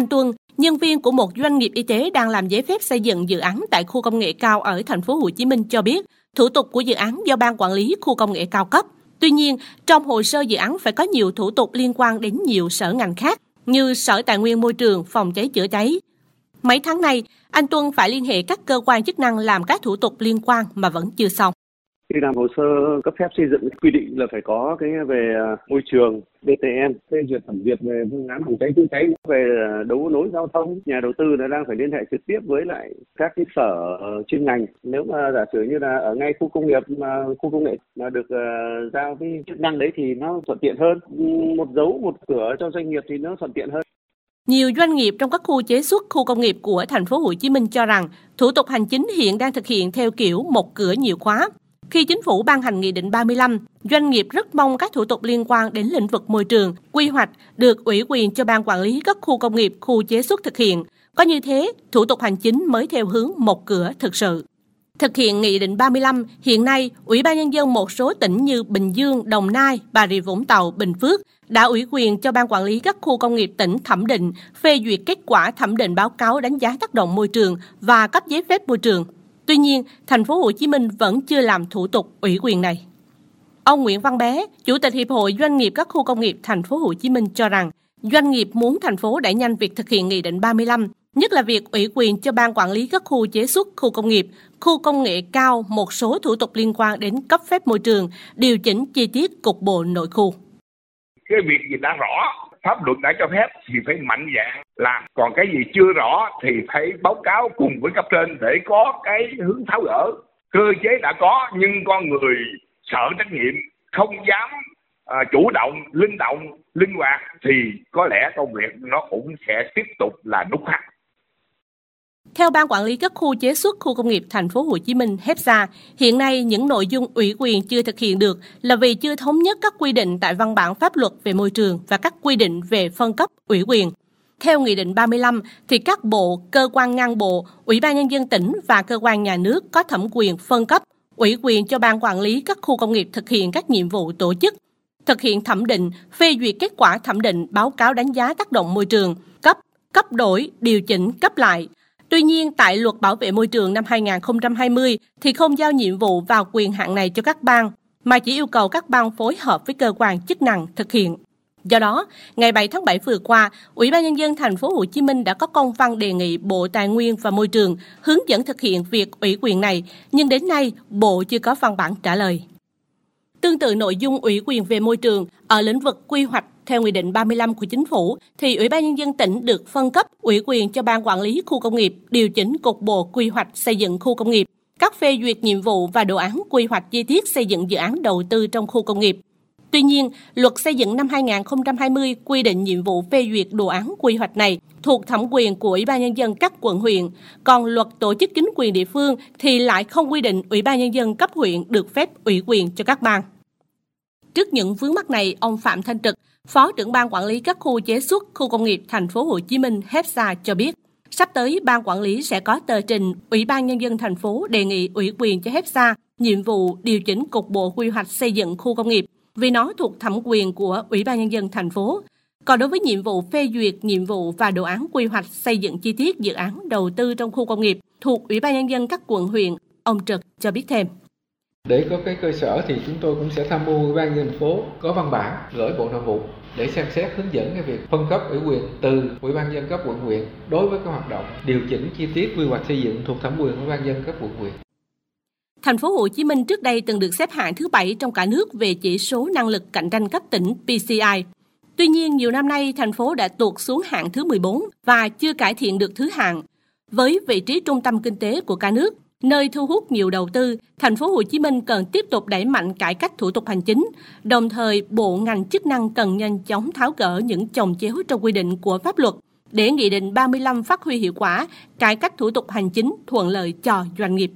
Anh Tuân, nhân viên của một doanh nghiệp y tế đang làm giấy phép xây dựng dự án tại khu công nghệ cao ở thành phố Hồ Chí Minh cho biết, thủ tục của dự án do ban quản lý khu công nghệ cao cấp. Tuy nhiên, trong hồ sơ dự án phải có nhiều thủ tục liên quan đến nhiều sở ngành khác như Sở Tài nguyên Môi trường, Phòng cháy chữa cháy. Mấy tháng nay, anh Tuân phải liên hệ các cơ quan chức năng làm các thủ tục liên quan mà vẫn chưa xong khi làm hồ sơ cấp phép xây dựng quy định là phải có cái về à, môi trường BTN phê duyệt thẩm duyệt về phương án phòng cháy chữa cháy. Về à, đấu nối giao thông nhà đầu tư là đang phải liên hệ trực tiếp với lại các cái sở chuyên ngành. Nếu mà giả sử như là ở ngay khu công nghiệp mà khu công nghệ mà được uh, giao cái chức năng đấy thì nó thuận tiện hơn. Một dấu một cửa cho doanh nghiệp thì nó thuận tiện hơn. Nhiều doanh nghiệp trong các khu chế xuất, khu công nghiệp của thành phố Hồ Chí Minh cho rằng thủ tục hành chính hiện đang thực hiện theo kiểu một cửa nhiều khóa. Khi chính phủ ban hành Nghị định 35, doanh nghiệp rất mong các thủ tục liên quan đến lĩnh vực môi trường, quy hoạch được ủy quyền cho ban quản lý các khu công nghiệp, khu chế xuất thực hiện. Có như thế, thủ tục hành chính mới theo hướng một cửa thực sự. Thực hiện Nghị định 35, hiện nay, Ủy ban Nhân dân một số tỉnh như Bình Dương, Đồng Nai, Bà Rịa Vũng Tàu, Bình Phước đã ủy quyền cho Ban Quản lý các khu công nghiệp tỉnh thẩm định, phê duyệt kết quả thẩm định báo cáo đánh giá tác động môi trường và cấp giấy phép môi trường. Tuy nhiên, thành phố Hồ Chí Minh vẫn chưa làm thủ tục ủy quyền này. Ông Nguyễn Văn Bé, Chủ tịch Hiệp hội Doanh nghiệp các khu công nghiệp thành phố Hồ Chí Minh cho rằng, doanh nghiệp muốn thành phố đẩy nhanh việc thực hiện Nghị định 35, nhất là việc ủy quyền cho ban quản lý các khu chế xuất, khu công nghiệp, khu công nghệ cao một số thủ tục liên quan đến cấp phép môi trường, điều chỉnh chi tiết cục bộ nội khu. Cái việc gì đã rõ pháp luật đã cho phép thì phải mạnh dạng làm. Còn cái gì chưa rõ thì phải báo cáo cùng với cấp trên để có cái hướng tháo gỡ. Cơ chế đã có nhưng con người sợ trách nhiệm không dám à, chủ động linh động linh hoạt thì có lẽ công việc nó cũng sẽ tiếp tục là nút thắt theo Ban Quản lý các khu chế xuất khu công nghiệp thành phố Hồ Chí Minh HEPSA, hiện nay những nội dung ủy quyền chưa thực hiện được là vì chưa thống nhất các quy định tại văn bản pháp luật về môi trường và các quy định về phân cấp ủy quyền. Theo Nghị định 35, thì các bộ, cơ quan ngang bộ, Ủy ban Nhân dân tỉnh và cơ quan nhà nước có thẩm quyền phân cấp, ủy quyền cho Ban Quản lý các khu công nghiệp thực hiện các nhiệm vụ tổ chức, thực hiện thẩm định, phê duyệt kết quả thẩm định báo cáo đánh giá tác động môi trường, cấp, cấp đổi, điều chỉnh, cấp lại – Tuy nhiên, tại luật bảo vệ môi trường năm 2020 thì không giao nhiệm vụ vào quyền hạn này cho các bang, mà chỉ yêu cầu các bang phối hợp với cơ quan chức năng thực hiện. Do đó, ngày 7 tháng 7 vừa qua, Ủy ban nhân dân thành phố Hồ Chí Minh đã có công văn đề nghị Bộ Tài nguyên và Môi trường hướng dẫn thực hiện việc ủy quyền này, nhưng đến nay Bộ chưa có văn bản trả lời. Tương tự nội dung ủy quyền về môi trường ở lĩnh vực quy hoạch theo Nghị định 35 của Chính phủ, thì Ủy ban Nhân dân tỉnh được phân cấp ủy quyền cho Ban Quản lý Khu công nghiệp điều chỉnh cục bộ quy hoạch xây dựng khu công nghiệp, các phê duyệt nhiệm vụ và đồ án quy hoạch chi tiết xây dựng dự án đầu tư trong khu công nghiệp. Tuy nhiên, luật xây dựng năm 2020 quy định nhiệm vụ phê duyệt đồ án quy hoạch này thuộc thẩm quyền của Ủy ban Nhân dân các quận huyện, còn luật tổ chức chính quyền địa phương thì lại không quy định Ủy ban Nhân dân cấp huyện được phép ủy quyền cho các bang. Trước những vướng mắc này, ông Phạm Thanh Trực, Phó trưởng ban quản lý các khu chế xuất, khu công nghiệp thành phố Hồ Chí Minh HEPSA cho biết, sắp tới ban quản lý sẽ có tờ trình Ủy ban nhân dân thành phố đề nghị ủy quyền cho HEPSA nhiệm vụ điều chỉnh cục bộ quy hoạch xây dựng khu công nghiệp vì nó thuộc thẩm quyền của Ủy ban nhân dân thành phố. Còn đối với nhiệm vụ phê duyệt nhiệm vụ và đồ án quy hoạch xây dựng chi tiết dự án đầu tư trong khu công nghiệp thuộc Ủy ban nhân dân các quận huyện, ông Trực cho biết thêm. Để có cái cơ sở thì chúng tôi cũng sẽ tham mưu Ủy ban nhân phố có văn bản gửi Bộ Nội vụ để xem xét hướng dẫn cái việc phân cấp ủy quyền từ Ủy ban dân cấp quận huyện đối với các hoạt động điều chỉnh chi tiết quy hoạch xây dựng thuộc thẩm quyền Ủy ban dân cấp quận huyện. Thành phố Hồ Chí Minh trước đây từng được xếp hạng thứ bảy trong cả nước về chỉ số năng lực cạnh tranh cấp tỉnh PCI. Tuy nhiên, nhiều năm nay thành phố đã tuột xuống hạng thứ 14 và chưa cải thiện được thứ hạng. Với vị trí trung tâm kinh tế của cả nước, Nơi thu hút nhiều đầu tư, thành phố Hồ Chí Minh cần tiếp tục đẩy mạnh cải cách thủ tục hành chính, đồng thời bộ ngành chức năng cần nhanh chóng tháo gỡ những chồng chéo trong quy định của pháp luật để Nghị định 35 phát huy hiệu quả, cải cách thủ tục hành chính thuận lợi cho doanh nghiệp.